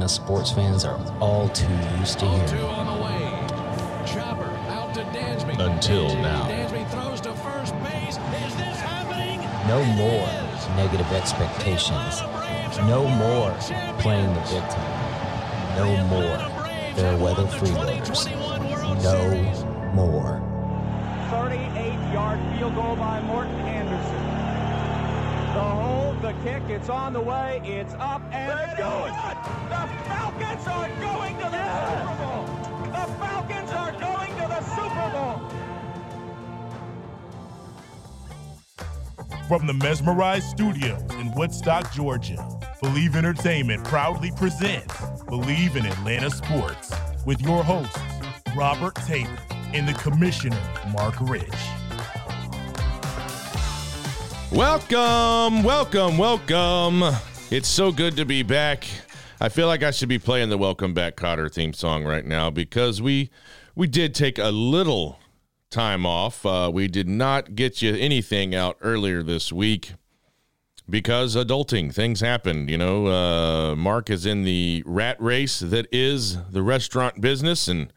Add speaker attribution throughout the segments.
Speaker 1: words Atlanta sports fans are all too used to hearing.
Speaker 2: on the way. Chopper out to Dansby.
Speaker 3: Until
Speaker 2: Dansby-
Speaker 3: now.
Speaker 2: Dansby throws to first base. Is this happening?
Speaker 1: No more negative expectations. No more playing the victim. No more fair weather freeloaders. No more.
Speaker 4: 38-yard field goal by Morten Andersen. The hold, the kick, it's on the way, it's up and it's good. The Falcons are going to the Super Bowl. The Falcons are going to the Super Bowl.
Speaker 5: From the Mesmerized Studios in Woodstock, Georgia, Believe Entertainment proudly presents Believe in Atlanta Sports with your hosts, Robert Taylor and the Commissioner, Mark Rich.
Speaker 6: Welcome, welcome, welcome. It's so good to be back. I feel like I should be playing the Welcome Back Kotter theme song right now because we we did take a little time off. Uh, we did not get you anything out earlier this week because adulting things happen. You know, uh, Mark is in the rat race that is the restaurant business, and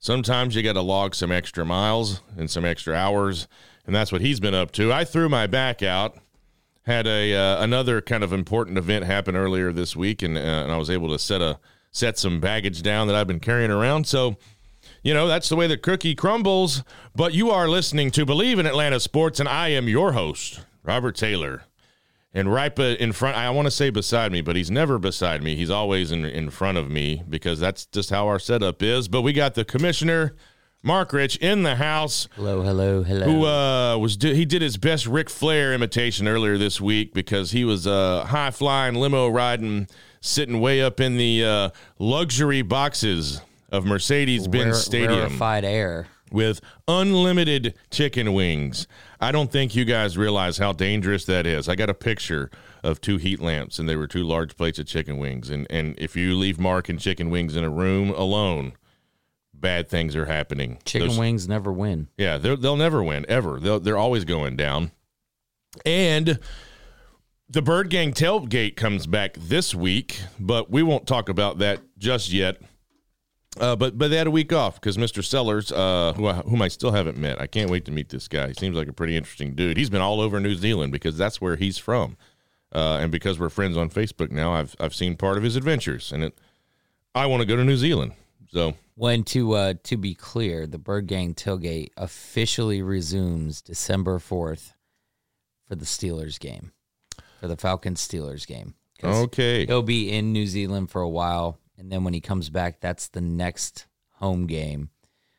Speaker 6: sometimes you got to log some extra miles and some extra hours, and that's what he's been up to. I threw my back out. Had a uh, another kind of important event happen earlier this week, and, uh, and I was able to set a set some baggage down that I've been carrying around. So, you know, that's the way the cookie crumbles. But you are listening to Believe in Atlanta Sports, and I am your host, Robert Taylor. And right in front, I want to say beside me, but he's never beside me. He's always in, in front of me because that's just how our setup is. But we got the commissioner, Mark Rich, in the house
Speaker 1: Hello, hello, hello.
Speaker 6: who uh, was do- he did his best Ric Flair imitation earlier this week because he was uh, high flying limo riding, sitting way up in the uh, luxury boxes of Mercedes Benz Stadium
Speaker 1: Rarefied air.
Speaker 6: with unlimited chicken wings. I don't think you guys realize how dangerous that is. I got a picture of two heat lamps and they were two large plates of chicken wings. And and if you leave Mark and chicken wings in a room alone, bad things are happening.
Speaker 1: Chicken
Speaker 6: Those-
Speaker 1: wings never win.
Speaker 6: yeah, they'll they'll never win ever. They'll, they're always going down. And the Bird Gang tailgate comes back this week, but we won't talk about that just yet. Uh, but but they had a week off because Mr. Sellers, uh, who I, whom I still haven't met, I can't wait to meet this guy. He seems like a pretty interesting dude. He's been all over New Zealand because that's where he's from, uh, and because we're friends on Facebook now, I've I've seen part of his adventures, and it, I want to go to New Zealand. So
Speaker 1: When to uh, to be clear, the Bird Gang tailgate officially resumes December fourth for the Steelers game, for the Falcons Steelers game.
Speaker 6: okay,
Speaker 1: He'll be in New Zealand for a while, and then when he comes back, that's the next home game.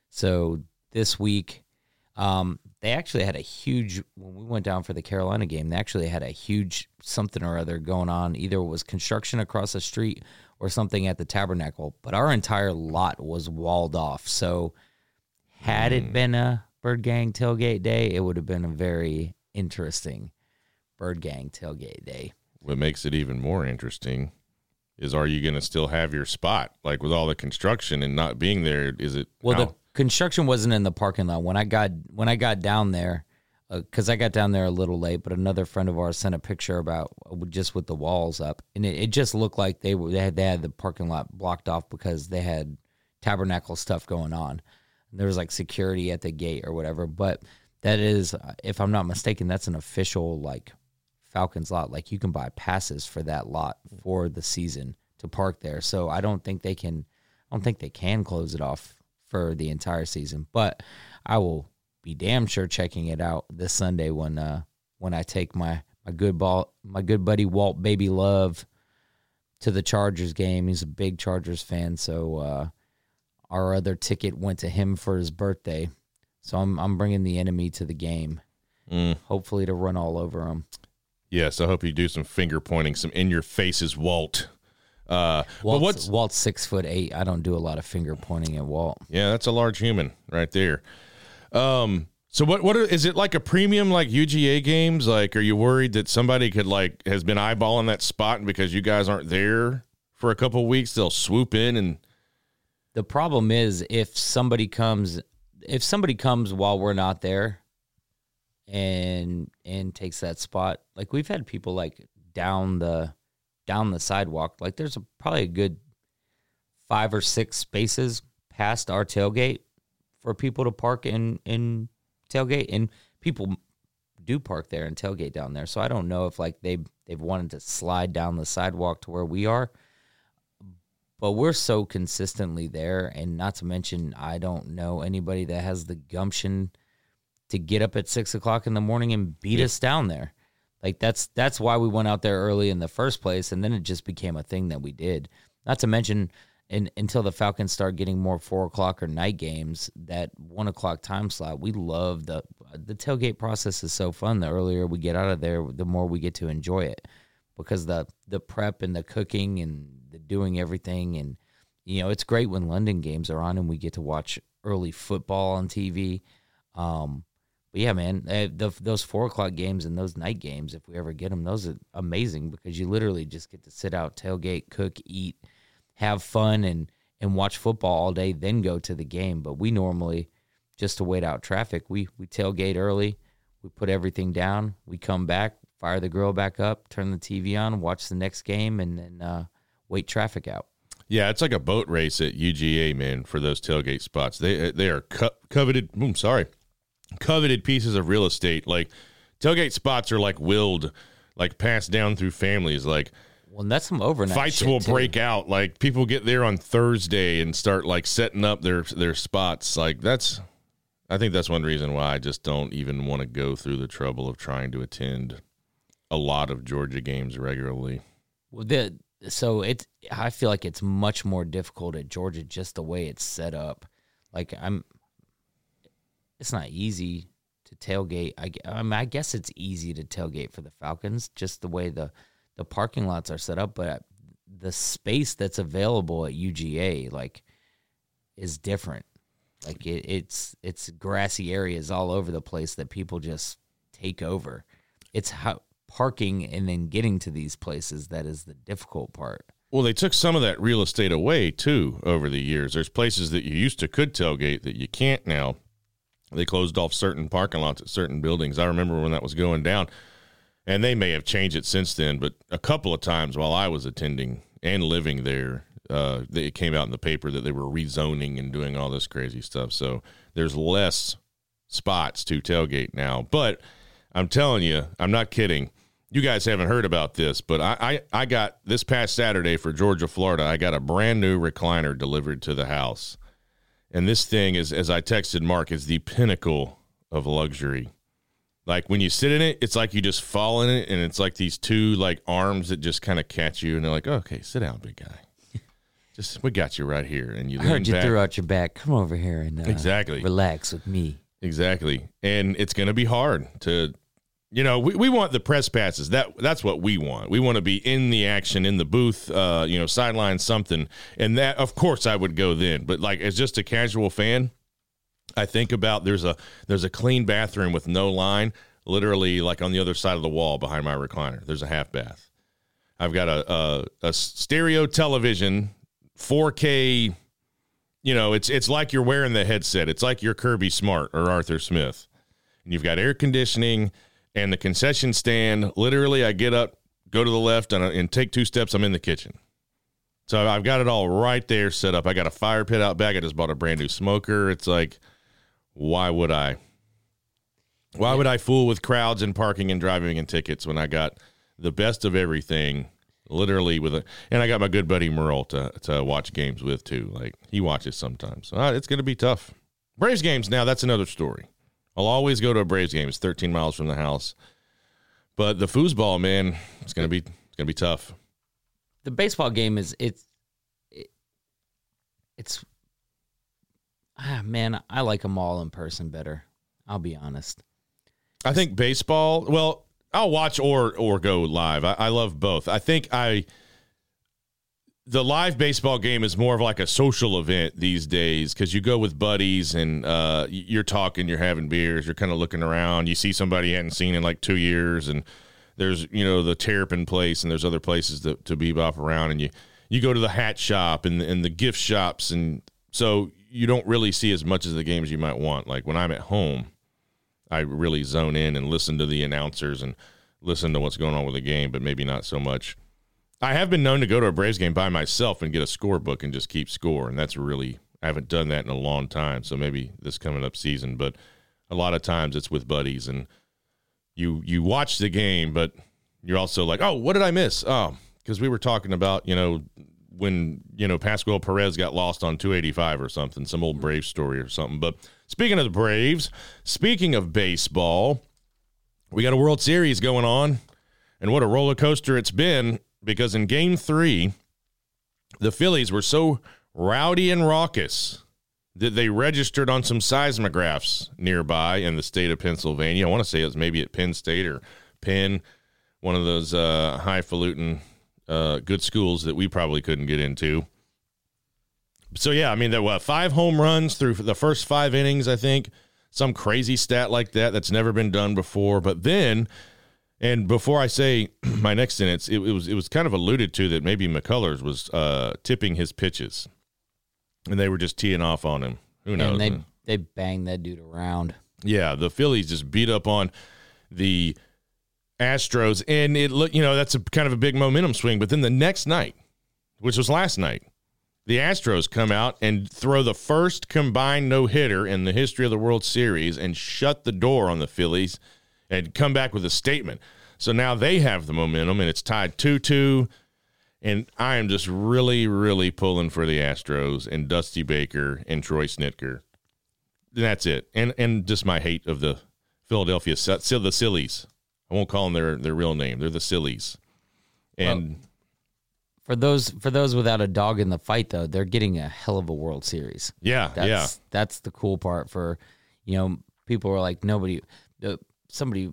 Speaker 1: So this week, um, they actually had a huge when we went down for the Carolina game. They actually had a huge something or other going on. Either it was construction across the street or something at the Tabernacle, but our entire lot was walled off. So had it hmm. been a Bird Gang tailgate day, it would have been a very interesting Bird Gang tailgate day.
Speaker 6: what makes it even more interesting is are you going to still have your spot like with all the construction and not being there is it
Speaker 1: Well,
Speaker 6: how-
Speaker 1: the construction wasn't in the parking lot when I got when I got down there, because I got down there a little late. But another friend of ours sent a picture about uh, just with the walls up, and it, it just looked like they were they had they had the parking lot blocked off because they had tabernacle stuff going on. And there was like security at the gate or whatever. But that is, uh, if I'm not mistaken, that's an official like Falcons lot. Like you can buy passes for that lot for the season to park there. So I don't think they can. I don't think they can close it off for the entire season. But I will be damn sure checking it out this Sunday when uh when I take my my good ball my good buddy Walt Baby Love to the Chargers game. He's a big Chargers fan, so uh, our other ticket went to him for his birthday. So I'm I'm bringing the enemy to the game,
Speaker 6: Mm.
Speaker 1: hopefully to run all over him.
Speaker 6: Yes, I hope you do some finger pointing, some in your faces, Walt. Uh, but
Speaker 1: Walt's,
Speaker 6: what's
Speaker 1: Walt's six foot eight. I don't do a lot of finger pointing at Walt.
Speaker 6: yeah, that's a large human right there. Um, so what what are, is it like a premium like UGA games? Like, are you worried that somebody could like has been eyeballing that spot and because you guys aren't there for a couple weeks, they'll swoop in and
Speaker 1: The problem is if somebody comes if somebody comes while we're not there and and takes that spot, like we've had people like down the down the sidewalk, like there's a, probably a good five or six spaces past our tailgate for people to park in in tailgate and people do park there and tailgate down there. So I don't know if like they they've wanted to slide down the sidewalk to where we are but we're so consistently there and not to mention i don't know anybody that has the gumption to get up at six o'clock in the morning and beat us down there. Like that's that's why we went out there early in the first place and then it just became a thing that we did. Not to mention and until the falcons start getting more four o'clock or night games that one o'clock time slot we love the the tailgate process is so fun the earlier we get out of there the more we get to enjoy it because the the prep and the cooking and the doing everything and you know it's great when London games are on and we get to watch early football on TV. Um, but yeah, man, eh, the, those four o'clock games and those night games, if we ever get them, those are amazing because you literally just get to sit out, tailgate, cook, eat, have fun, and and watch football all day, then go to the game. But we normally just to wait out traffic. We we tailgate early, we put everything down, we come back, fire the grill back up, turn the TV on, watch the next game, and then uh, wait traffic out.
Speaker 6: Yeah, it's like a boat race at UGA, man, for those tailgate spots. They they are co- coveted. I'm sorry, coveted pieces of real estate. Like tailgate spots are like willed, like passed down through families. Like
Speaker 1: Well, that's some overnight.
Speaker 6: fights will
Speaker 1: too.
Speaker 6: break out. Like people get there on Thursday and start like setting up their their spots. Like that's, I think that's one reason why I just don't even want to go through the trouble of trying to attend a lot of Georgia games regularly.
Speaker 1: Well, the so it's I feel like it's much more difficult at Georgia just the way it's set up. Like I'm, it's not easy to tailgate. I, I, mean, I guess it's easy to tailgate for the Falcons, just the way the the parking lots are set up. But the space that's available at UGA like is different. Like it, it's it's grassy areas all over the place that people just take over. It's how parking and then getting to these places that is the difficult part.
Speaker 6: Well, they took some of that real estate away too over the years. There's places that you used to could tailgate that you can't now. They closed off certain parking lots at certain buildings. I remember when that was going down, and they may have changed it since then. But a couple of times while I was attending and living there, uh, it came out in the paper that they were rezoning and doing all this crazy stuff. So there's less spots to tailgate now. But I'm telling you, I'm not kidding. You guys haven't heard about this, but I, I, I got this past Saturday for Georgia, Florida. I got a brand new recliner delivered to the house. And this thing is, as I texted Mark, is the pinnacle of luxury. Like when you sit in it, it's like you just fall in it, and it's like these two like arms that just kind of catch you, and they're like, "Okay, sit down, big guy. Just we got you right here." And you
Speaker 1: I heard you
Speaker 6: back.
Speaker 1: threw out your back. Come over here and uh,
Speaker 6: Exactly.
Speaker 1: relax with me.
Speaker 6: Exactly. And it's going to be hard to you know, we, we want the press passes. That that's what we want. We want to be in the action in the booth, uh, you know, sideline something. And that of course I would go then. But like as just a casual fan, I think about there's a there's a clean bathroom with no line, literally like on the other side of the wall behind my recliner. There's a half bath. I've got a a, a stereo television, 4K. You know, it's it's like you're wearing the headset. It's like you're Kirby Smart or Arthur Smith, and you've got air conditioning and the concession stand. Literally, I get up, go to the left, and, and take two steps. I'm in the kitchen. So I've got it all right there set up. I got a fire pit out back. I just bought a brand new smoker. It's like, why would I? Why would I fool with crowds and parking and driving and tickets when I got the best of everything? Literally with a, and I got my good buddy Merle to to watch games with too. Like he watches sometimes. So uh, it's going to be tough. Braves games now. That's another story. I'll always go to a Braves game. It's 13 miles from the house. But the foosball, man, it's gonna be it's gonna be tough.
Speaker 1: The baseball game is it's it, it's ah man, I like them all in person better. I'll be honest.
Speaker 6: I think baseball. Well, I'll watch or or go live. I, I love both. I think I the live baseball game is more of like a social event these days because you go with buddies and uh, you're talking, you're having beers, you're kind of looking around. You see somebody you hadn't seen in like two years, and there's you know the Terrapin place, and there's other places to, to bebop around, and you you go to the hat shop and and the gift shops, and so you don't really see as much as the games you might want. Like when I'm at home, I really zone in and listen to the announcers and listen to what's going on with the game, but maybe not so much. I have been known to go to a Braves game by myself and get a scorebook and just keep score, and that's really I haven't done that in a long time. So maybe this coming up season, but a lot of times it's with buddies and you you watch the game, but you're also like, oh, what did I miss? Oh, because we were talking about you know when you know Pascual Perez got lost on 285 or something, some old Brave story or something. But speaking of the Braves, speaking of baseball, we got a World Series going on, and what a roller coaster it's been because in game three, the Phillies were so rowdy and raucous that they registered on some seismographs nearby in the state of Pennsylvania. I want to say it was maybe at Penn State or Penn, one of those uh, highfalutin uh, good schools that we probably couldn't get into. So, yeah, I mean, there were five home runs through the first five innings, I think. Some crazy stat like that that's never been done before. But then and before I say my next sentence, it, it, was it was kind of alluded to that maybe McCullers was uh, tipping his pitches, and they were just teeing off on him. Who knows?
Speaker 1: And they they banged that dude around.
Speaker 6: Yeah, the Phillies just beat up on the Astros, and it look you know that's a kind of a big momentum swing. But then the next night, which was last night, the Astros come out and throw the first combined no hitter in the history of the World Series and shut the door on the Phillies and come back with a statement. So now they have the momentum and it's tied 2 2. And I am just really, really pulling for the Astros and Dusty Baker and Troy Snitker. That's it. And and just my hate of the Philadelphia the Sillies. I won't call them their, their real name. They're the Sillies. And well,
Speaker 1: for those for those without a dog in the fight though, they're getting a hell of a World Series.
Speaker 6: Yeah,
Speaker 1: that's,
Speaker 6: yeah.
Speaker 1: That's the cool part for you know, people are like nobody somebody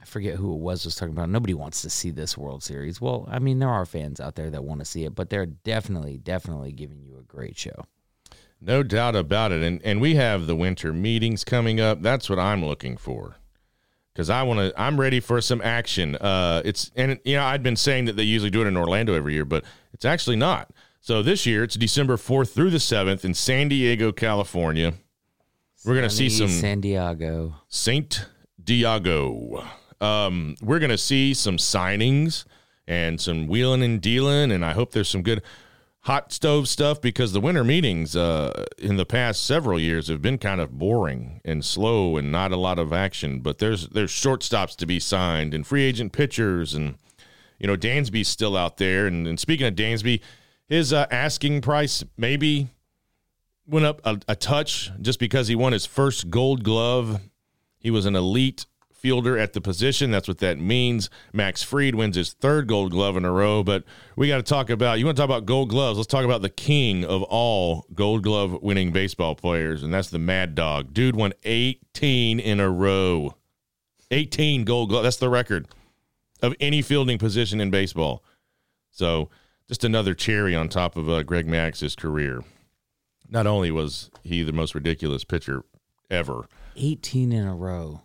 Speaker 1: I forget who it was was talking about nobody wants to see this World Series. Well, I mean there are fans out there that want to see it, but they're definitely definitely giving you a great show.
Speaker 6: No doubt about it. And and we have the winter meetings coming up. That's what I'm looking for. Cuz I want to I'm ready for some action. Uh it's and you know, I'd been saying that they usually do it in Orlando every year, but it's actually not. So this year it's December 4th through the 7th in San Diego, California. We're going to see some
Speaker 1: San Diego.
Speaker 6: Saint Diego. Um, we're going to see some signings and some wheeling and dealing, and I hope there's some good hot stove stuff because the winter meetings uh, in the past several years have been kind of boring and slow and not a lot of action. But there's there's shortstops to be signed and free agent pitchers, and you know Dansby's still out there. And, and speaking of Dansby, his uh, asking price maybe went up a, a touch just because he won his first Gold Glove he was an elite fielder at the position. That's what that means. Max Fried wins his third gold glove in a row. But we got to talk about, you want to talk about gold gloves? Let's talk about the king of all gold glove winning baseball players, and that's the Mad Dog. Dude won 18 in a row. 18 gold glove. That's the record of any fielding position in baseball. So just another cherry on top of uh, Greg Maddux's career. Not only was he the most ridiculous pitcher ever,
Speaker 1: 18 in a row.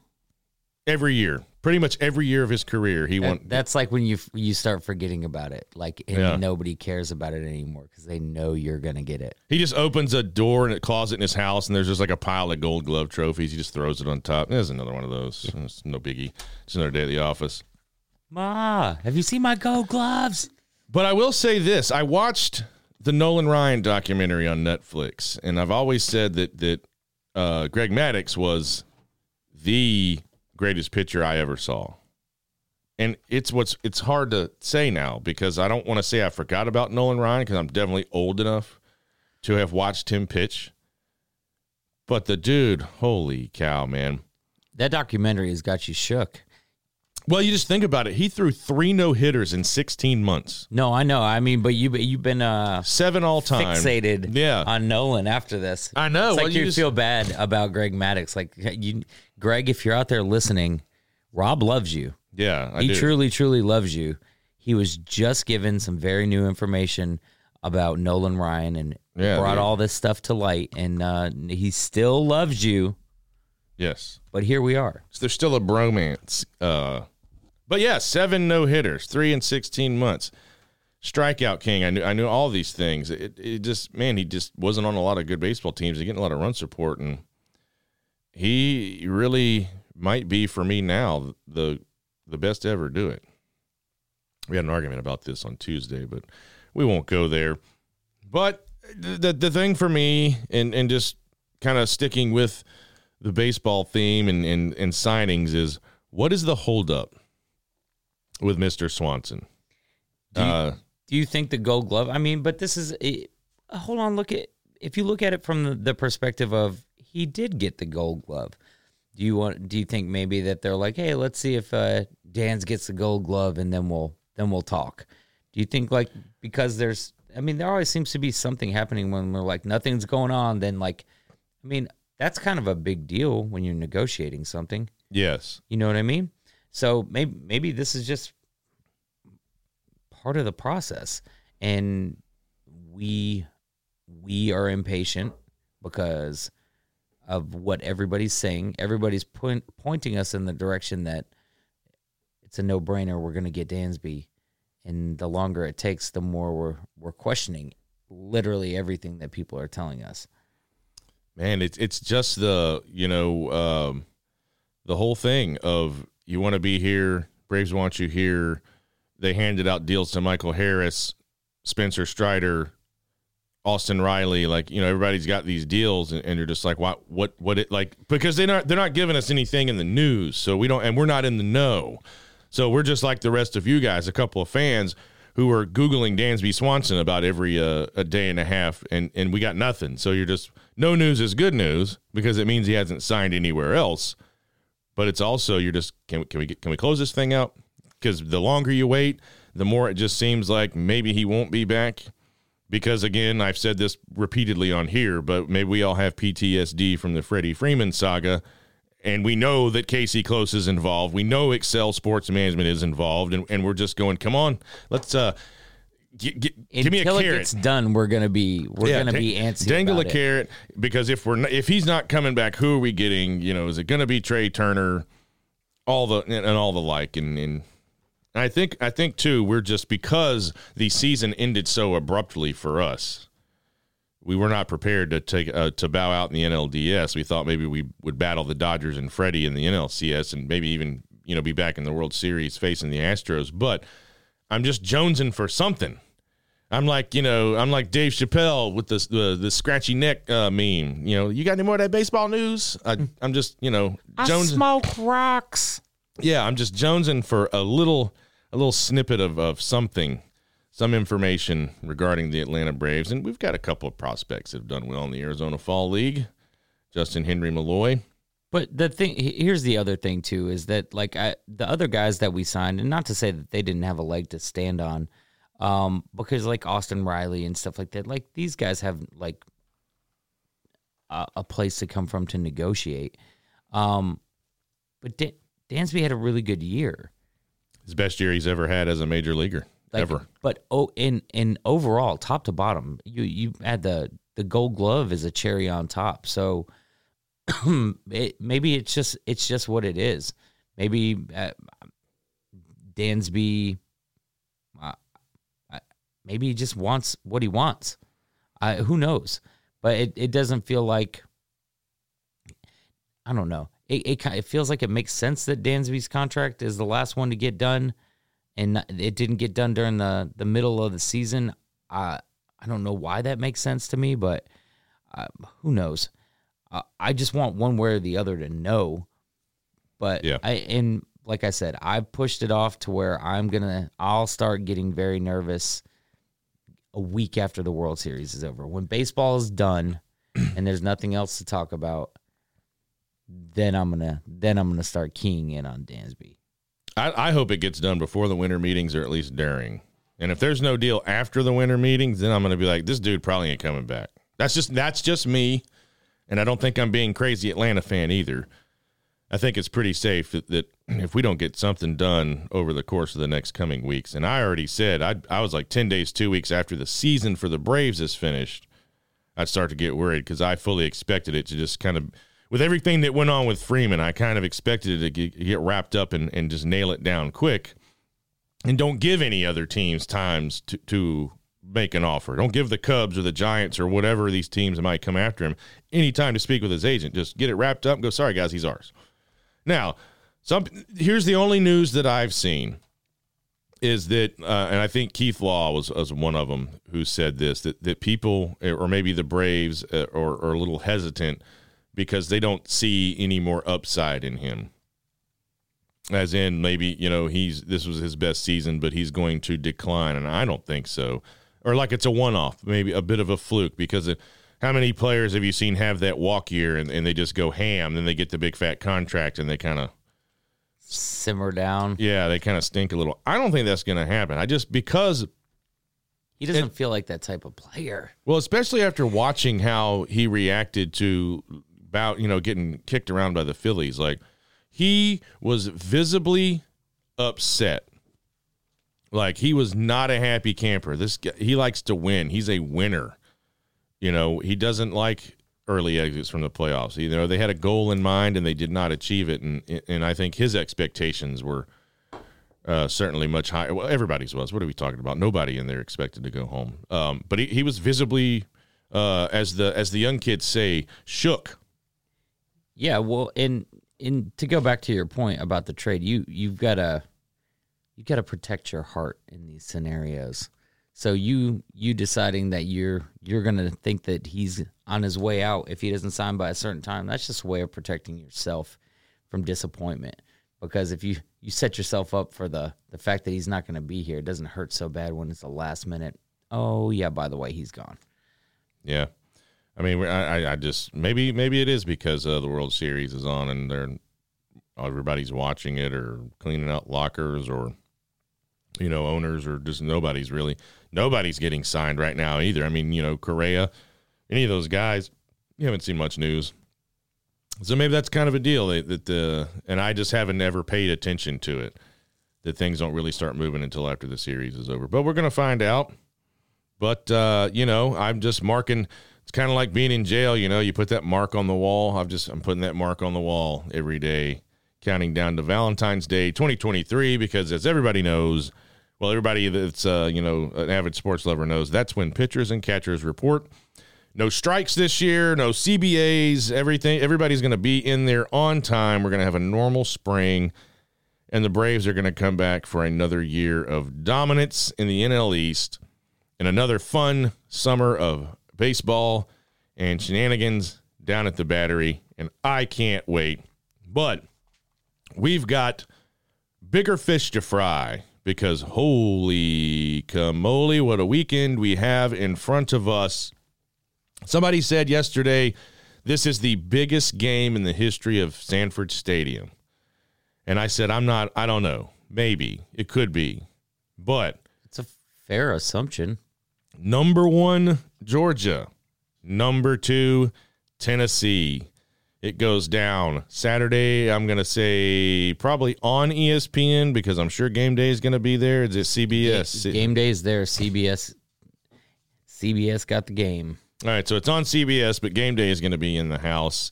Speaker 6: Every year, pretty much every year of his career, he
Speaker 1: that,
Speaker 6: won.
Speaker 1: That's like when you you start forgetting about it, like and yeah. nobody cares about it anymore because they know you're gonna get it.
Speaker 6: He just opens a door in a closet in his house, and there's just like a pile of Gold Glove trophies. He just throws it on top. There's another one of those. It's no biggie. It's another day at the office.
Speaker 1: Ma, have you seen my Gold Gloves?
Speaker 6: But I will say this: I watched the Nolan Ryan documentary on Netflix, and I've always said that that uh, Greg Maddux was the greatest pitcher I ever saw. And it's what's it's hard to say now because I don't want to say I forgot about Nolan Ryan because I'm definitely old enough to have watched him pitch. But the dude, holy cow, man.
Speaker 1: that documentary has got you shook.
Speaker 6: Well, you just think about it. He threw three no hitters in 16 months,
Speaker 1: No, I know. I mean, but you you've been uh
Speaker 6: seven all time.
Speaker 1: fixated
Speaker 6: Yeah.
Speaker 1: on Nolan after this.
Speaker 6: I know.
Speaker 1: It's
Speaker 6: Well,
Speaker 1: like
Speaker 6: you
Speaker 1: you,
Speaker 6: just-
Speaker 1: feel bad about Greg Maddux. Like you, Greg, if you're out there listening, Rob loves you.
Speaker 6: Yeah, I
Speaker 1: he
Speaker 6: do.
Speaker 1: truly, truly loves you. He was just given some very new information about Nolan Ryan and
Speaker 6: Yeah,
Speaker 1: brought
Speaker 6: dude.
Speaker 1: all this stuff to light. And uh, he still loves you.
Speaker 6: yes.
Speaker 1: But here we are.
Speaker 6: So there's still a bromance. Uh, but yeah, seven no hitters, three in 16 months. Strikeout king. I knew I knew all these things. It, it just man, he just wasn't on a lot of good baseball teams. He getting a lot of run support, and he really might be for me now the the best to ever do it. We had an argument about this on Tuesday, but we won't go there. But the the thing for me, and and just kind of sticking with the baseball theme and, and, and signings is what is the holdup with Mr. Swanson?
Speaker 1: Do you,
Speaker 6: Uh,
Speaker 1: do you think the Gold Glove? I mean, but this is it, hold on. Look at if you look at it from the, the perspective of he did get the Gold Glove. Do you want? Do you think maybe that they're like, hey, let's see if uh, Dan's gets the Gold Glove, and then we'll then we'll talk. Do you think like because there's? I mean, there always seems to be something happening when we're like nothing's going on. Then like, I mean, that's kind of a big deal when you're negotiating something.
Speaker 6: yes.
Speaker 1: You know what I mean? So maybe maybe this is just part of the process, and we we are impatient because of what everybody's saying. Everybody's point, pointing us in the direction that it's a no brainer. We're going to get Dansby, and the longer it takes, the more we're we're questioning literally everything that people are telling us.
Speaker 6: Man, it's it's just the you know um, the whole thing of you want to be here, Braves want you here. They handed out deals to Michael Harris, Spencer Strider, Austin Riley. Like you know, everybody's got these deals, and, and you're just like, what, what, what? It like because they're not they're not giving us anything in the news, so we don't, and we're not in the know. So we're just like the rest of you guys, a couple of fans who are googling Dansby Swanson about every uh, a day and a half, and and we got nothing. So you're just no news is good news because it means he hasn't signed anywhere else. But it's also you're just can we can we get, can we close this thing out? Because the longer you wait, the more it just seems like maybe he won't be back. Because again, I've said this repeatedly on here, but maybe we all have PTSD from the Freddie Freeman saga and we know that Casey Close is involved. We know Excel Sports Management is involved, and, and we're just going, come on, let's uh, gi- gi- give me a
Speaker 1: Until
Speaker 6: carrot.
Speaker 1: gets done, we're gonna be we're
Speaker 6: Yeah,
Speaker 1: gonna
Speaker 6: dang-
Speaker 1: be antsy.
Speaker 6: Dangle a
Speaker 1: it.
Speaker 6: carrot because if we're not, if he's not coming back, who are we getting? You know, is it going to be Trey Turner? All the and, and all the like, and and I think I think too, we're just because the season ended so abruptly for us. We were not prepared to take uh, to bow out in the NLDS. We thought maybe we would battle the Dodgers and Freddie in the NLCS, and maybe even you know be back in the World Series facing the Astros. But I'm just jonesing for something. I'm like, you know, I'm like Dave Chappelle with the the, the scratchy neck uh, meme. You know, you got any more of that baseball news? I, I'm just, you know, Jones.
Speaker 1: smoke rocks.
Speaker 6: Yeah, I'm just jonesing for a little a little snippet of, of something, some information regarding the Atlanta Braves. And we've got a couple of prospects that have done well in the Arizona Fall League. Justin Henry Malloy.
Speaker 1: But the thing here's the other thing too is that like I, the other guys that we signed, and not to say that they didn't have a leg to stand on, um, because like Austin Riley and stuff like that, like these guys have like a, a place to come from to negotiate. Um, but Dan, Dansby had a really good year.
Speaker 6: His best year he's ever had as a major leaguer.
Speaker 1: Like,
Speaker 6: ever.
Speaker 1: But oh, in in overall, top to bottom, you you had the the Gold Glove is a cherry on top. So it, maybe it's just it's just what it is. Maybe uh, Dansby, maybe he just wants what he wants. Who knows? But it, it doesn't feel like I don't know. It it, it feels like it makes sense that Dansby's contract is the last one to get done, and it didn't get done during the the middle of the season. I I don't know why that makes sense to me, but uh, who knows? Uh, I just want one way or the other to know. But
Speaker 6: Yeah.
Speaker 1: I and like I said, I've pushed it off to where I'm gonna I'll start getting very nervous a week after the World Series is over. When baseball is done and there's nothing else to talk about, then I'm gonna then I'm gonna start keying in on Dansby.
Speaker 6: I, I hope it gets done before the winter meetings or at least during. And if there's no deal after the winter meetings, then I'm to be like, this dude probably ain't coming back. That's just that's just me, and I don't think I'm being crazy Atlanta fan either. I think it's pretty safe that, that if we don't get something done over the course of the next coming weeks, and I already said I I was like ten days, two weeks after the season for the Braves is finished, I'd start to get worried because I fully expected it to just kind of with everything that went on with Freeman, I kind of expected it to get, wrapped up and, and just nail it down quick. And don't give any other teams times to, to make an offer. Don't give the Cubs or the Giants or whatever these teams might come after him any time to speak with his agent. Just get it wrapped up go, sorry, guys, he's ours. Now, some here's the only news that I've seen is that, uh, and I think Keith Law was, was one of them who said this that, that people, or maybe the Braves, uh, are, are a little hesitant – because they don't see any more upside in him. As in, maybe you know he's this was his best season, but he's going to decline, and I don't think so. Or like it's a one-off, maybe a bit of a fluke because of, how many players have you seen have that walk year and, and they just go ham, then they get the big fat contract and they kind of
Speaker 1: simmer down.
Speaker 6: Yeah, they kind of stink a little. I don't think that's going to happen. I just because
Speaker 1: he doesn't it, feel like that type of player.
Speaker 6: Well, especially after watching how he reacted to about you know getting kicked around by the Phillies. Like he was visibly upset. Like he was not a happy camper. This guy, he likes to win. He's a winner. You know, he doesn't like early exits from the playoffs. You know, they had a goal in mind and they did not achieve it, and and I think his expectations were uh, certainly much higher. Well, everybody's was. What are we talking about? Nobody in there expected to go home. Um, but he, he was visibly, uh, as the as the young kids say, shook
Speaker 1: yeah, well, and and to go back to your point about the trade, you you've got to you got to protect your heart in these scenarios. So you you deciding that you're you're to think that he's on his way out if he doesn't sign by a certain time, that's just a way of protecting yourself from disappointment. Because if you you set yourself up for the the fact that he's not to be here, it doesn't hurt so bad when it's the last minute. Oh yeah, by the way, he's gone.
Speaker 6: Yeah, I mean, I, I just maybe maybe it is because uh, the World Series is on and they're everybody's watching it or cleaning out lockers or you know owners or just nobody's really nobody's getting signed right now either. I mean, you know, Correa, any of those guys, you haven't seen much news. So maybe that's kind of a deal that, that the and I just haven't ever paid attention to it. That things don't really start moving until after the series is over. But we're gonna find out. But uh, you know, I'm just marking it's kind of like being in jail. You know, you put that mark on the wall. I've just I'm putting that mark on the wall every day, counting down to Valentine's Day 2023 because as everybody knows, well, everybody that's uh, you know an avid sports lover knows that's when pitchers and catchers report. No strikes this year, no CBAs, everything. Everybody's going to be in there on time. We're going to have a normal spring, and the Braves are going to come back for another year of dominance in the NL East and another fun summer of baseball and shenanigans down at the battery, and I can't wait. But we've got bigger fish to fry because holy camole, what a weekend we have in front of us. Somebody said yesterday, this is the biggest game in the history of Sanford Stadium. And I said, I'm not, I don't know. Maybe it could be, but
Speaker 1: it's a fair assumption.
Speaker 6: Number one, Georgia. Number two, Tennessee. It goes down Saturday. I'm going to say probably on ESPN because I'm sure game day is going to be there. Is it CBS?
Speaker 1: Game, game day is there. CBS. CBS got the game.
Speaker 6: All right, so it's on CBS, but game day is going to be in the house.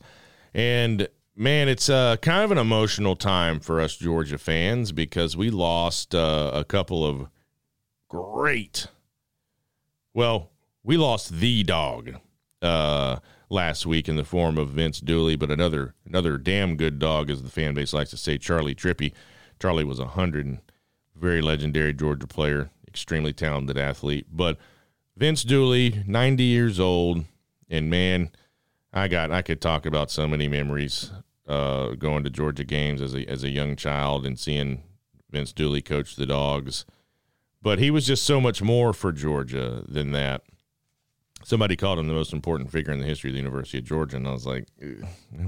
Speaker 6: And man, it's uh, kind of an emotional time for us Georgia fans because we lost uh, a couple of great well, we lost the dog uh, last week in the form of Vince Dooley, but another another damn good dog, as the fan base likes to say, Charley Trippi. Charlie was a hundred, and very legendary Georgia player, extremely talented athlete. But Vince Dooley, ninety years old, and man, I got I could talk about so many memories uh, going to Georgia games as a as a young child and seeing Vince Dooley coach the dogs but he was just so much more for Georgia than that. Somebody called him the most important figure in the history of the University of Georgia, and I was like, eh,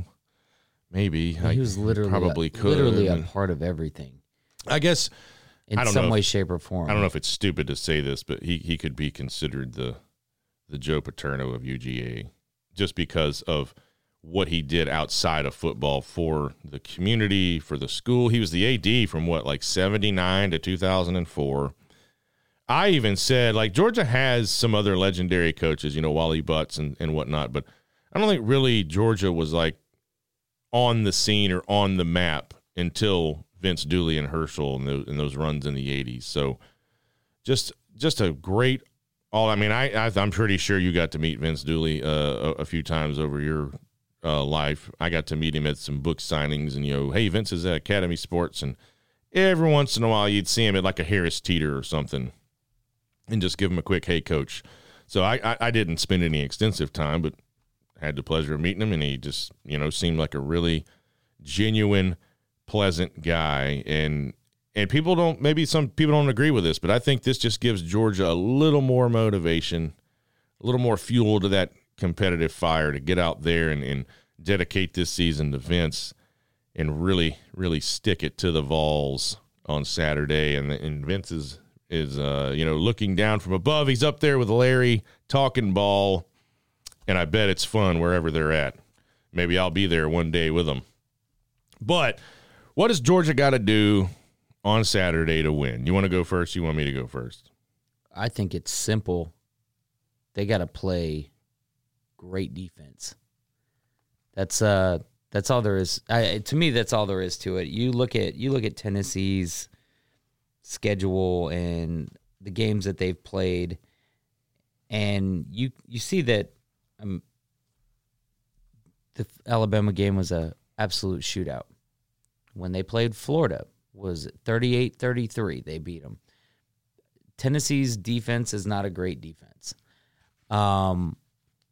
Speaker 6: maybe
Speaker 1: he
Speaker 6: I
Speaker 1: was literally
Speaker 6: probably
Speaker 1: a,
Speaker 6: could.
Speaker 1: literally a part of everything
Speaker 6: I guess
Speaker 1: in some way,
Speaker 6: if-
Speaker 1: shape, or form.
Speaker 6: I don't know if it's stupid to say this, but he he could be considered the the Joe Paterno of UGA just because of what he did outside of football for the community, for the school. He was the AD from what like 79 to 2004. I even said like Georgia has some other legendary coaches, you know, Wally Butts and, and whatnot, but I don't think really Georgia was like on the scene or on the map until Vince Dooley and Herschel and those, and those runs in the 80s. So just just a great all I mean I, I I'm pretty sure you got to meet Vince Dooley uh, a, a few times over your uh, life. I got to meet him at some book signings and you know, hey Vince is at Academy Sports and every once in a while you'd see him at like a Harris Teeter or something and just give him a quick hey coach. So I, I, I didn't spend any extensive time, but had the pleasure of meeting him and he just, you know, seemed like a really genuine, pleasant guy and and people don't maybe some people don't agree with this, but I think this just gives Georgia a little more motivation, a little more fuel to that competitive fire to get out there and, and dedicate this season to Vince and really, really stick it to the Vols on Saturday. And, and Vince is uh, you know looking down from above. He's up there with Larry talking ball, and I bet it's fun wherever they're at. Maybe I'll be there one day with them. But what does Georgia got to do on Saturday to win? You want to go first? You want me to go first?
Speaker 1: I think it's simple. They got to play great defense. That's uh that's all there is. I, to me, that's all there is to it. You look at you look at Tennessee's schedule and the games that they've played, and you you see that um, the Alabama game was a absolute shootout. When they played Florida, was 38-33. They beat them. Tennessee's defense is not a great defense. Um,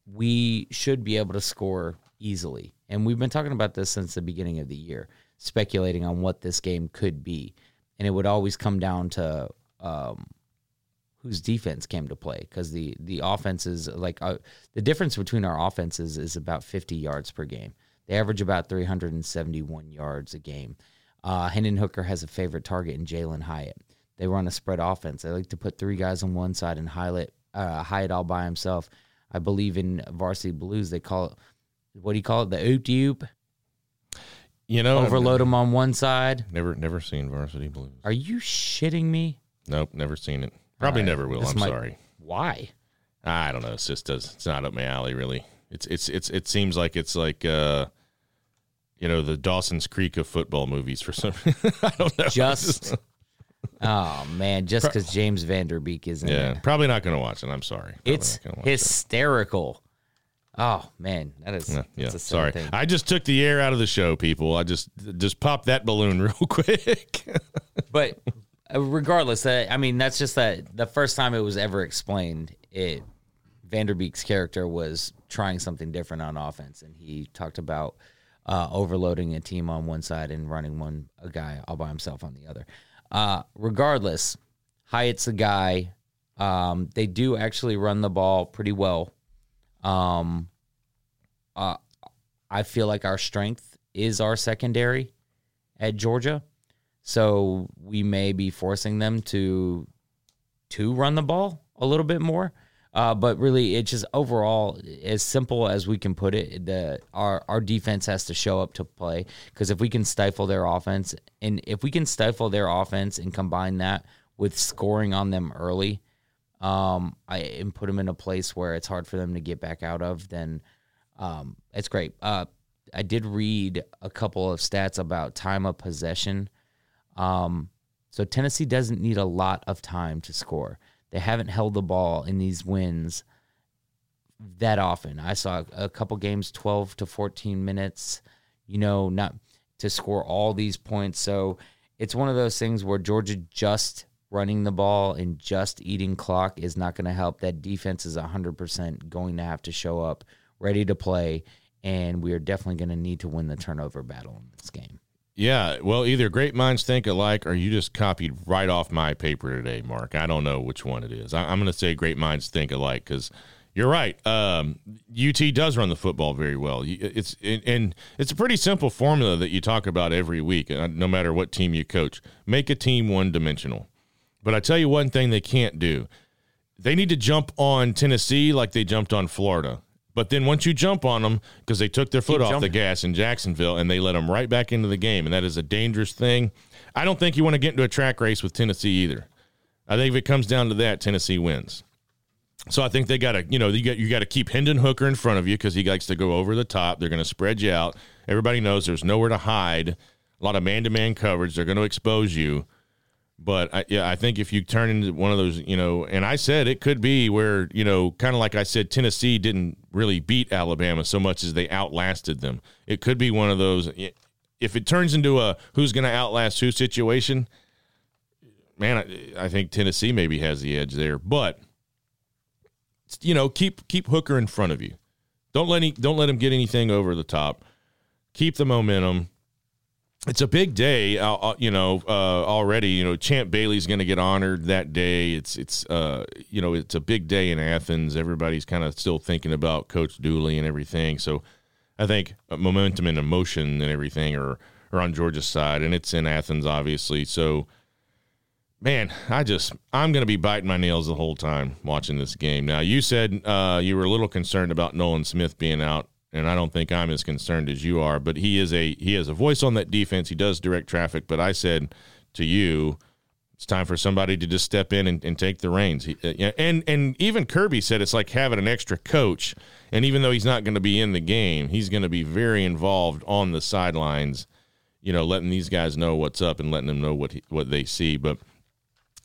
Speaker 1: we should be able to score easily. And we've been talking about this since the beginning of the year, speculating on what this game could be. And it would always come down to um, whose defense came to play because the the offenses like uh, the difference between our offenses is about 50 yards per game. They average about 371 yards a game. Uh, Hendon Hooker has a favorite target in Jalin Hyatt. They run a spread offense. They like to put three guys on one side and Hyatt uh, Hyatt all by himself. I believe in varsity blues. They call it what do you call it? The oop oop.
Speaker 6: You know,
Speaker 1: Overload them on one side.
Speaker 6: Never, never seen Varsity Blues.
Speaker 1: Are you shitting me?
Speaker 6: Nope, never seen it. Probably
Speaker 1: All right,
Speaker 6: never will.
Speaker 1: this
Speaker 6: I'm
Speaker 1: might-
Speaker 6: sorry.
Speaker 1: Why?
Speaker 6: I don't know. It's just does. It's not up my alley, really. It's it's it's it seems like it's like uh, you know, the Dawson's Creek of football movies for some. I don't know.
Speaker 1: Just oh man, just because James Van Der Beek is in
Speaker 6: yeah,
Speaker 1: it.
Speaker 6: probably not going to watch it. I'm sorry. Probably
Speaker 1: It's
Speaker 6: not gonna watch it.
Speaker 1: hysterical. Oh man, that is
Speaker 6: Yeah, yeah.
Speaker 1: a
Speaker 6: sorry.
Speaker 1: thing.
Speaker 6: I just took the air out of the show, people. I just just popped that balloon real quick.
Speaker 1: but uh, regardless, uh, I mean that's just that the first time it was ever explained. It Van Der Beek's character was trying something different on offense, and he talked about uh, overloading a team on one side and running one a guy all by himself on the other. Uh, regardless, Hyatt's the guy. Um, they do actually run the ball pretty well. Um, uh, I feel like our strength is our secondary at Georgia, so we may be forcing them to to run the ball a little bit more. Uh, but really, it's just overall as simple as we can put it. The our our defense has to show up to play because if we can stifle their offense, and if we can stifle their offense and combine that with scoring on them early, um, I and put them in a place where it's hard for them to get back out of, then um, it's great. Uh, I did read a couple of stats about time of possession. Um, so Tennessee doesn't need a lot of time to score. They haven't held the ball in these wins that often. I saw a couple games 12 to 14 minutes, you know, not to score all these points. So it's one of those things where Georgia just running the ball and just eating clock is not going to help. That defense is 100% going to have to show up ready to play. And we are definitely going to need to win the turnover battle in this game.
Speaker 6: Yeah, well, either great minds think alike, or you just copied right off my paper today, Mark. I don't know which one it is. I, I'm going to say great minds think alike because You're right. Um, UT does run the football very well. It's and it's a pretty simple formula that you talk about every week, uh, no matter what team you coach. Make a team one dimensional. But I tell you one thing they can't do. They need to jump on Tennessee like they jumped on Florida. But then once you jump on them, because they took their foot
Speaker 1: Keep
Speaker 6: off the gas in Jacksonville and they let them right back into the game, and that is a dangerous thing. I don't think you want to get into a track race with Tennessee either. I think if it comes down to that, Tennessee wins. So I think they got to, you know, you got you got to keep Hendon Hooker in front of you because he likes to go over the top. They're going to spread you out. Everybody knows there's nowhere to hide. A lot of man-to-man coverage. They're going to expose you. But I, yeah, I think if you turn into one of those, you know, and I said it could be where, you know, kind of like I said, Tennessee didn't really beat Alabama so much as they outlasted them. It could be one of those. If it turns into a who's going to outlast who situation, man, I, I think Tennessee maybe has the edge there. But you know, keep keep Hooker in front of you. Don't let any, don't let him get anything over the top. Keep the momentum. It's a big day, uh, uh, you know. Uh, already, you know, Champ Bailey's going to get honored that day. It's it's uh, you know, it's a big day in Athens. Everybody's kind of still thinking about Coach Dooley and everything. So, I think uh, momentum and emotion and everything are are on Georgia's side, and it's in Athens, obviously. So, Man, I just I'm going to be biting my nails the whole time watching this game. Now, you said uh, you were a little concerned about Nolan Smith being out, and I don't think I'm as concerned as you are. But he is a he has a voice on that defense. He does direct traffic. But I said to you, it's time for somebody to just step in and, and take the reins. He, uh, and and even Kirby said it's like having an extra coach. And even though he's not going to be in the game, he's going to be very involved on the sidelines. You know, letting these guys know what's up and letting them know what he, what they see. But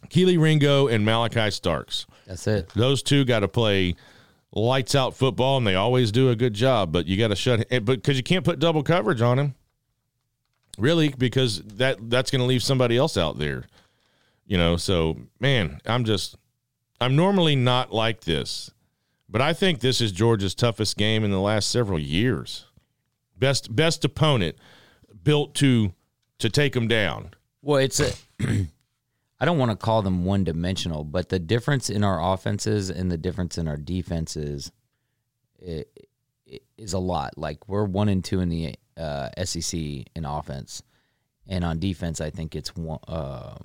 Speaker 6: Kelee Ringo and Malaki Starks.
Speaker 1: That's it.
Speaker 6: Those two got to play lights out football, and they always do a good job. But you got to shut, but because you can't put double coverage on him, really, because that that's going to leave somebody else out there. You know, so man, I'm just, I'm normally not like this, but I think this is Georgia's toughest game in the last several years. Best best opponent built to to take them down.
Speaker 1: Well, it's a. I don't want to call them one dimensional, but the difference in our offenses and the difference in our defenses i- i- is a lot. Like we're one and two in the uh, SEC in offense, and on defense, I think it's one uh,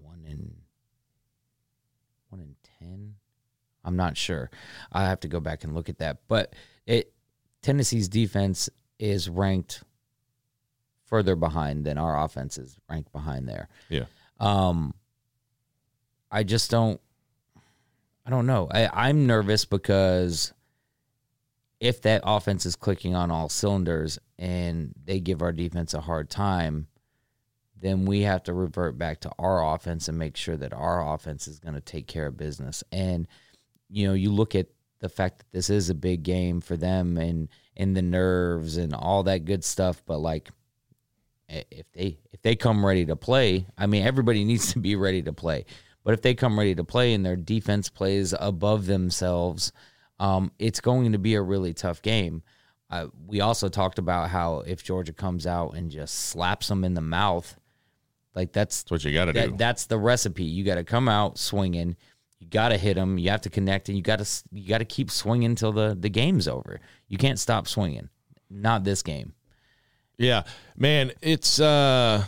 Speaker 1: one in one in ten. I'm not sure. I have to go back and look at that, but it Tennessee's defense is ranked further behind than our offense is ranked behind there.
Speaker 6: Yeah.
Speaker 1: Um, I just don't. I don't know. I, I'm nervous because if that offense is clicking on all cylinders and they give our defense a hard time, then we have to revert back to our offense and make sure that our offense is going to take care of business. And you know, you look at the fact that this is a big game for them and and the nerves and all that good stuff, but like if they if they come ready to play, I mean everybody needs to be ready to play. But if they come ready to play and their defense plays above themselves, um, it's going to be a really tough game. Uh, we also talked about how if Georgia comes out and just slaps them in the mouth, like that's
Speaker 6: That's what you got to do.
Speaker 1: that's the recipe. You got to come out swinging. You got to hit them. You have to connect, and you got to you got to keep swinging until the the game's over. You can't stop swinging. Not this game.
Speaker 6: Yeah, man, it's uh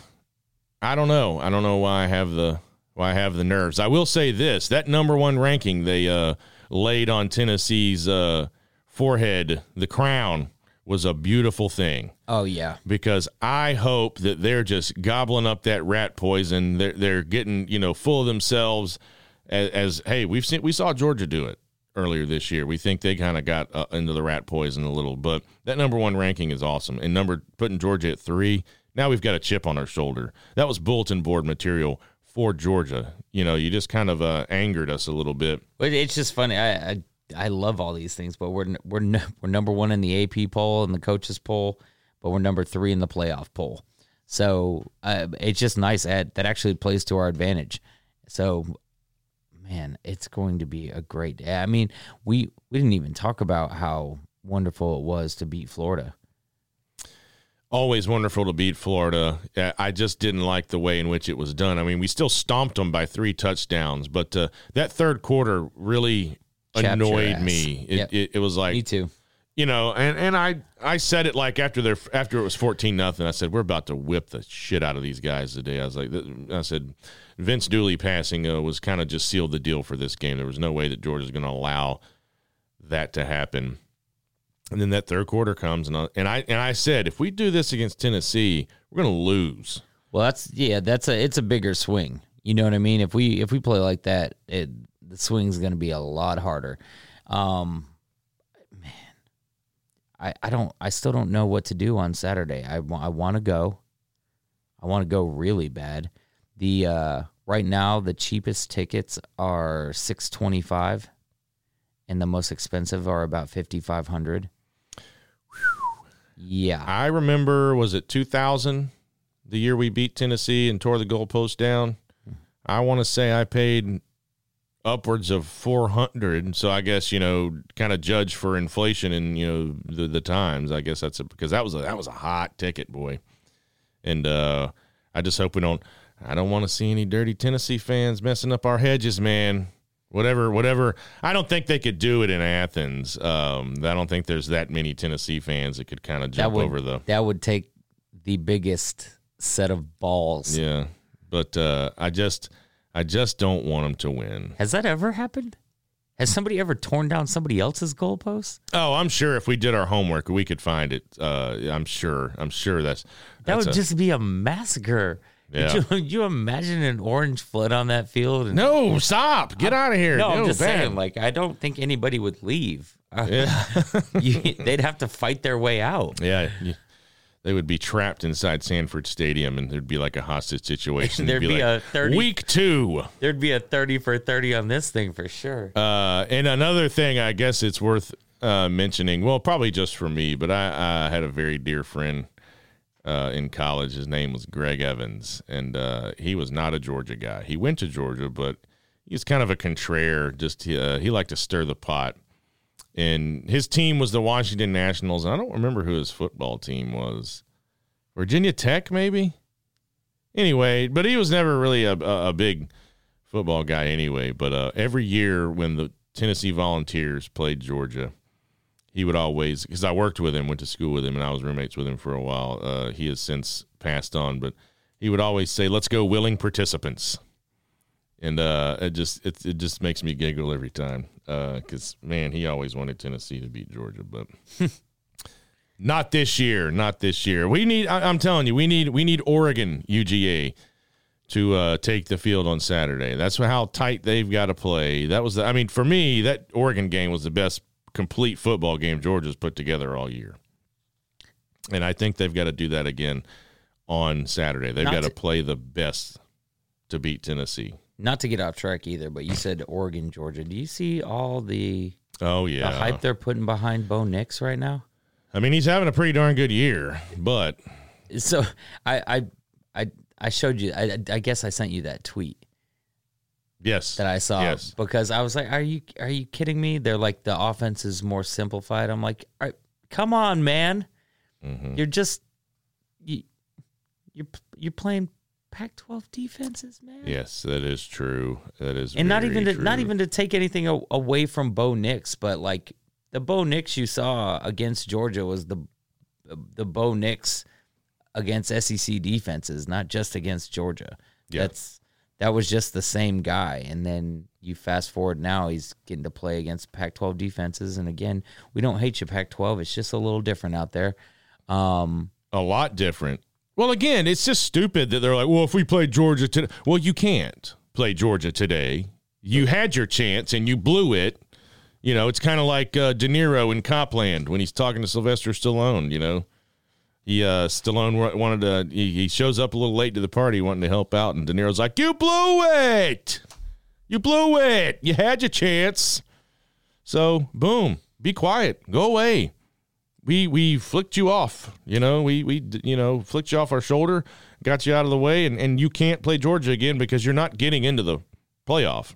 Speaker 6: I don't know. I don't know why I have the why I have the nerves. I will say this, that number 1 ranking they uh laid on Tennessee's uh forehead, the crown was a beautiful thing
Speaker 1: Oh yeah,
Speaker 6: because I hope that they're just gobbling up that rat poison. They're they're getting, you know, full of themselves as, as hey, we've seen we saw Georgia do it earlier this year. We think they kind of got uh, into the rat poison a little, but that number 1 ranking is awesome. And number putting Georgia at 3, now we've got a chip on our shoulder. That was bulletin board material for Georgia. You know, you just kind of uh, angered us a little bit.
Speaker 1: it's just funny. I I, I love all these things, but we're we're we're number one in the AP poll and the coaches poll, but we're number three in the playoff poll. So uh, it's just nice that that actually plays to our advantage. So man, it's going to be a great day. I mean, we we didn't even talk about how wonderful it was to beat Florida.
Speaker 6: always wonderful to beat Florida. I just didn't like the way in which it was done. I mean, we still stomped them by three touchdowns, but uh, that third quarter really
Speaker 1: Chapped
Speaker 6: annoyed me. It,
Speaker 1: Yep.
Speaker 6: it, it was like
Speaker 1: Me too.
Speaker 6: you know, and and I I said it like after their after it was fourteen nothing. I said we're about to whip the shit out of these guys today. I was like, I said Vince Dooley passing uh, was kind of just sealed the deal for this game. There was no way that Georgia's going to allow that to happen. And then that third quarter comes, and I, and I and I said if we do this against Tennessee, we're going to lose.
Speaker 1: Well, that's yeah, that's a it's a bigger swing. You know what I mean? If we if we play like that, it the swing's going to be a lot harder. Um, man, I I don't I still don't know what to do on Saturday. I I want to go. I want to go really bad. The uh right now the cheapest tickets are 625 and the most expensive are about 5500. Yeah.
Speaker 6: I remember was it 2000, the year we beat Tennessee and tore the goalpost down. I want to say I paid upwards of 400 so i guess you know kind of judge for inflation and you know the the times i guess that's a, because that was a that was a hot ticket boy and uh i just hope we don't i don't want to see any dirty tennessee fans messing up our hedges man whatever whatever i don't think they could do it in athens um i don't think there's that many tennessee fans that could kind of jump
Speaker 1: would
Speaker 6: over the
Speaker 1: that would take the biggest set of balls.
Speaker 6: yeah but uh i just i just don't want them to win
Speaker 1: Has that ever happened? Has somebody ever torn down somebody else's goalpost?
Speaker 6: Oh, I'm sure if we did our homework, we could find it. Uh, I'm sure. I'm sure that's
Speaker 1: That would
Speaker 6: a-
Speaker 1: just be a massacre.
Speaker 6: Yeah.
Speaker 1: Could you, you imagine an orange flood on that field? And,
Speaker 6: no. Stop. Get out of here.
Speaker 1: no, I'm just
Speaker 6: bad.
Speaker 1: saying. Like, I don't think anybody would leave. Uh,
Speaker 6: yeah,
Speaker 1: you, they'd have to fight their way out.
Speaker 6: yeah. They would be trapped inside Sanford Stadium, and there'd be like a hostage situation.
Speaker 1: There'd
Speaker 6: It'd
Speaker 1: be
Speaker 6: like,
Speaker 1: a 30
Speaker 6: week two.
Speaker 1: There'd be a thirty for thirty on this thing for sure.
Speaker 6: Uh, and another thing, I guess it's worth uh, mentioning. Well, probably just for me, but I, I had a very dear friend uh, in college. His name was Greg Evans, and uh, he was not a Georgia guy. He went to Georgia, but he's kind of a contraire. Just uh, he liked to stir the pot. And his team was the Washington Nationals. I don't remember who his football team was. Virginia Tech, maybe. Anyway, but he was never really a, a, a big football guy anyway. But uh, every year when the Tennessee Volunteers played Georgia, he would always because I worked with him, went to school with him, and I was roommates with him for a while. Uh, he has since passed on, but he would always say, "Let's go, willing participants," and uh, it just it, it just makes me giggle every time because man, he always wanted Tennessee to beat Georgia, but. Not this year. Not this year. We need. I, I'm telling you, we need. We need Oregon UGA to uh, take the field on Saturday. That's how tight they've got to play. That was. The, I mean, for me, that Oregon game was the best complete football game Georgia's put together all year. And I think they've got to do that again on Saturday. They've
Speaker 1: Not
Speaker 6: got to
Speaker 1: to-
Speaker 6: play the best to beat Tennessee.
Speaker 1: Not to get off track either, but you said Oregon, Georgia. Do you see all the,
Speaker 6: Oh yeah the
Speaker 1: hype they're putting behind Bo Nix right now?
Speaker 6: I mean, he's having a pretty darn good year, but
Speaker 1: So I I I, I showed you. I, I guess I sent you that tweet
Speaker 6: yes,
Speaker 1: that I saw
Speaker 6: Yes.
Speaker 1: because I was like, "Are you are you kidding me?" They're like the offense is more simplified. I'm like, right, "Come on, man!
Speaker 6: Mm-hmm.
Speaker 1: You're just you you're you're playing Pac-12 defenses, man."
Speaker 6: Yes, that is true. That is,
Speaker 1: and not even to, not even to take anything away from Bo Nix, but like the Bo Nix you saw against Georgia was the the Bo Nix against SEC defenses, not just against Georgia.
Speaker 6: Yeah.
Speaker 1: That's that was just the same guy, and then you fast forward now he's getting to play against Pac-12 defenses, and again we don't hate you Pac-12, it's just a little different out there. Um,
Speaker 6: a lot different. Well, again, it's just stupid that they're like, well, if we play Georgia today, well, you can't play Georgia today. You had your chance and you blew it. You know, it's kind of like uh, De Niro in Cop Land when he's talking to Sylvester Stallone. You know, he uh, Stallone wanted to. He, he shows up a little late to the party, wanting to help out, and De Niro's like, "You blew it. You blew it. You had your chance. So, boom, be quiet. Go away." we we flicked you off. You know, we we you know flicked you off our shoulder, got you out of the way, and and you can't play Georgia again because you're not getting into the playoff.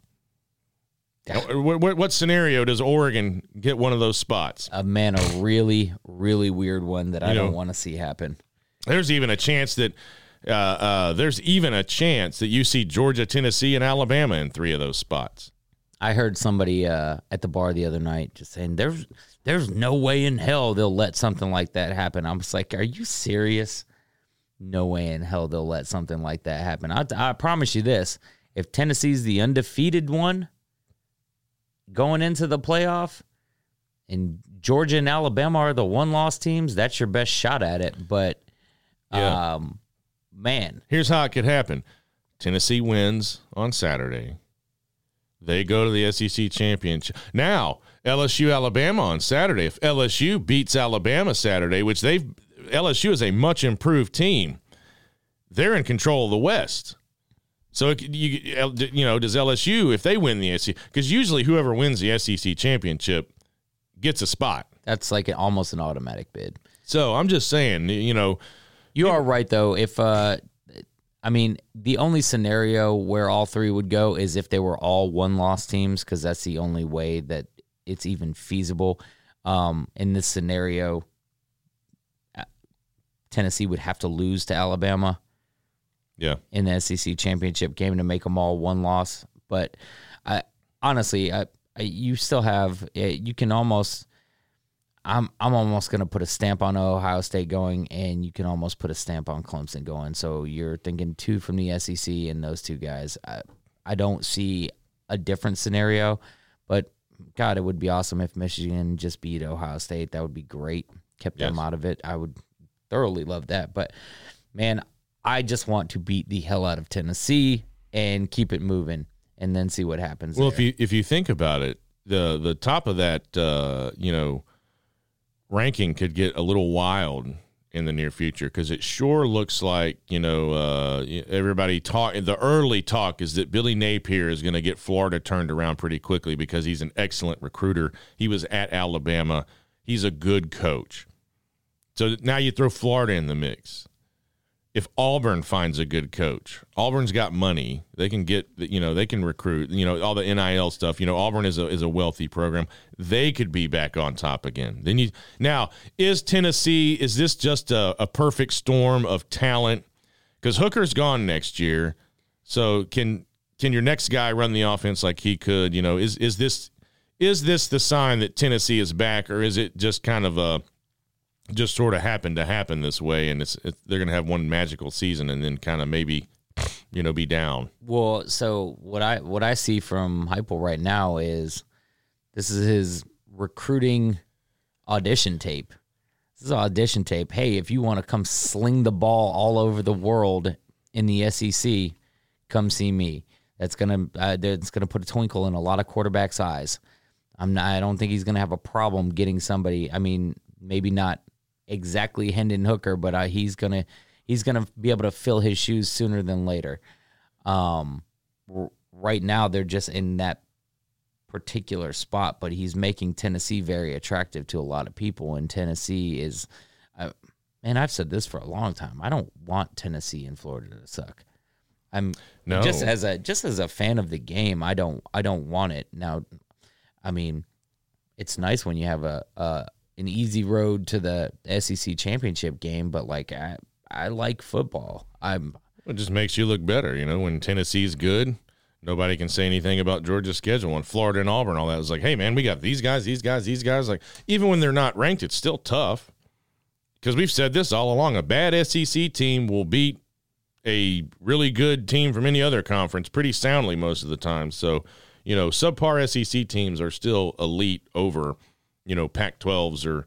Speaker 6: What, what, what scenario does Oregon get one of those spots?
Speaker 1: a man, a really really weird one that I
Speaker 6: You
Speaker 1: don't want to see happen.
Speaker 6: There's even a chance that uh, uh, there's even a chance that you see Georgia, Tennessee, and Alabama in three of those spots.
Speaker 1: I heard somebody uh, at the bar the other night just saying there's there's no way in hell they'll let something like that happen. I'm just like, are you serious? No way in hell they'll let something like that happen. I, I promise you this: if Tennessee's the undefeated one going into the playoff, and Georgia and Alabama are the one loss teams, that's your best shot at it. But
Speaker 6: Yeah.
Speaker 1: um, man,
Speaker 6: Here's how it could happen Tennessee wins on Saturday. They go to the SEC championship. Now, LSU Alabama on Saturday. If LSU beats Alabama Saturday, which they've LSU is a much improved team, they're in control of the West. So you you know does LSU if they win the SEC because usually whoever wins the SEC championship gets a spot.
Speaker 1: that's like an, almost an automatic bid.
Speaker 6: So I'm just saying you know
Speaker 1: You are right though. If uh I mean, the only scenario where all three would go is if they were all one loss teams because that's the only way that it's even feasible. Um in this scenario uh, Tennessee would have to lose to Alabama
Speaker 6: yeah
Speaker 1: in the SEC championship game to make them all one loss. But I honestly, I, I you still have you can almost. I'm I'm almost gonna put a stamp on Ohio State going, and you can almost put a stamp on Clemson going. So you're thinking two from the SEC and those two guys. I, I don't see a different scenario, but God, it would be awesome if Michigan just beat Ohio State. That would be great. Kept them out of it. I would thoroughly love that. But man, I just want to beat the hell out of Tennessee and keep it moving, and then see what happens.
Speaker 6: Well,
Speaker 1: there.
Speaker 6: if you if you think about it, the the top of that uh, you know ranking could get a little wild in the near future because it sure looks like you know uh, everybody talk. The early talk is that Billy Napier is going to get Florida turned around pretty quickly because he's an excellent recruiter. He was at Alabama. He's a good coach. So now you throw Florida in the mix if Auburn finds a good coach, Auburn's got money. They can get, you know, they can recruit, you know, all the NIL stuff. You know, Auburn is a is a wealthy program. They could be back on top again. Then you now is Tennessee? Is this just a, a perfect storm of talent? Because Hooker's gone next year, so can can your next guy run the offense like he could? You know, is is this is this the sign that Tennessee is back, or is it just kind of a just sort of happened to happen this way, and it's, it's they're going to have one magical season and then kind of maybe, you know, be down.
Speaker 1: Well, so what I what I see from Heupel right now is this is his recruiting audition tape. This is audition tape. Hey, if you want to come sling the ball all over the world in the SEC, come see me. That's gonna uh, that's gonna put a twinkle in a lot of quarterbacks' eyes. I'm not. I don't think he's gonna have a problem getting somebody. I mean, maybe not exactly Hendon Hooker, but uh, he's gonna he's gonna be able to fill his shoes sooner than later. Um, r- right now they're just in that particular spot, but he's making Tennessee very attractive to a lot of people. And Tennessee is, uh, man, I've said this for a long time. I don't want Tennessee and Florida to suck. I'm
Speaker 6: No.
Speaker 1: just as a just as a fan of the game. I don't I don't want it now. I mean, it's nice when you have a, a an easy road to the SEC championship game, but like I I like football. I'm
Speaker 6: It just makes you look better, you know. When Tennessee's good, nobody can say anything about Georgia's schedule. And Florida and Auburn, all that was like, hey man, we got these guys, these guys, these guys. Like even when they're not ranked, it's still tough because we've said this all along. A bad SEC team will beat a really good team from any other conference pretty soundly most of the time. So, you know, subpar SEC teams are still elite over, you know, Pac 12s or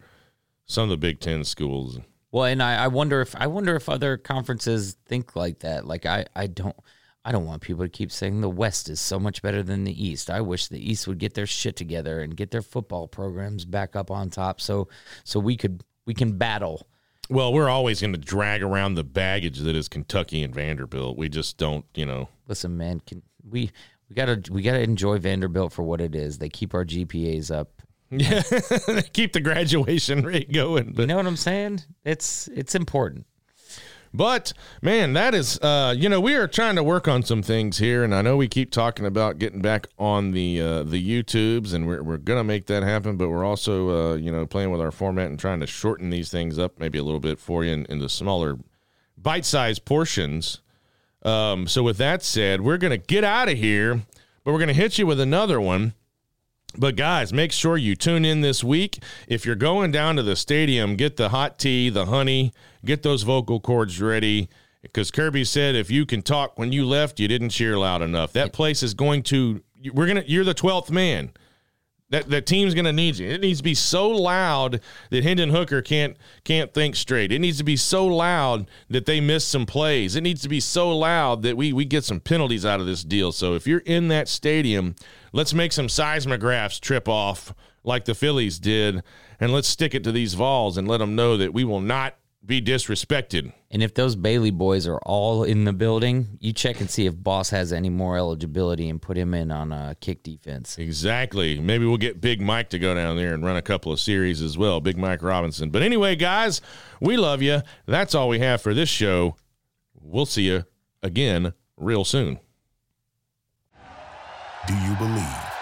Speaker 6: some of the Big Ten schools.
Speaker 1: Well, and I, I wonder if I wonder if other conferences think like that. Like I, I don't I don't want people to keep saying the West is so much better than the East. I wish the East would get their shit together and get their football programs back up on top so so we could we can battle.
Speaker 6: Well, we're always going to drag around the baggage that is Kentucky and Vanderbilt. We just don't, you know.
Speaker 1: Listen, man, can we we gotta we gotta enjoy Vanderbilt for what it is. They keep our GPAs up.
Speaker 6: Yeah, keep the graduation rate going. But.
Speaker 1: You know what I'm saying? It's it's important.
Speaker 6: but man, that is, uh, you know, we are trying to work on some things here, and I know we keep talking about getting back on the uh, the YouTubes, and we're we're gonna make that happen. But we're also, uh, you know, playing with our format and trying to shorten these things up maybe a little bit for you in, into smaller, bite sized portions. Um, so with that said, we're gonna get out of here. but we're going to hit you with another one. But guys, make sure you tune in this week. If you're going down to the stadium, get the hot tea, the honey, get those vocal cords ready. Because Kirby said if you can talk when you left, you didn't cheer loud enough. That place is going to we're gonna you're the twelfth man. That that team's gonna need you. It needs to be so loud that Hendon Hooker can't can't think straight. It needs to be so loud that they miss some plays. It needs to be so loud that we we get some penalties out of this deal. So if you're in that stadium, let's make some seismographs trip off like the Phillies did, and let's stick it to these Vols and let them know that we will not be disrespected.
Speaker 1: And if those Bailey boys are all in the building, you check and see if Boss has any more eligibility and put him in on a kick defense.
Speaker 6: Exactly. Maybe we'll get Big Mike to go down there and run a couple of series as well. Big Mike Robinson. But anyway, guys, we love you. That's all we have for this show. We'll see you again real soon.
Speaker 7: Do you believe?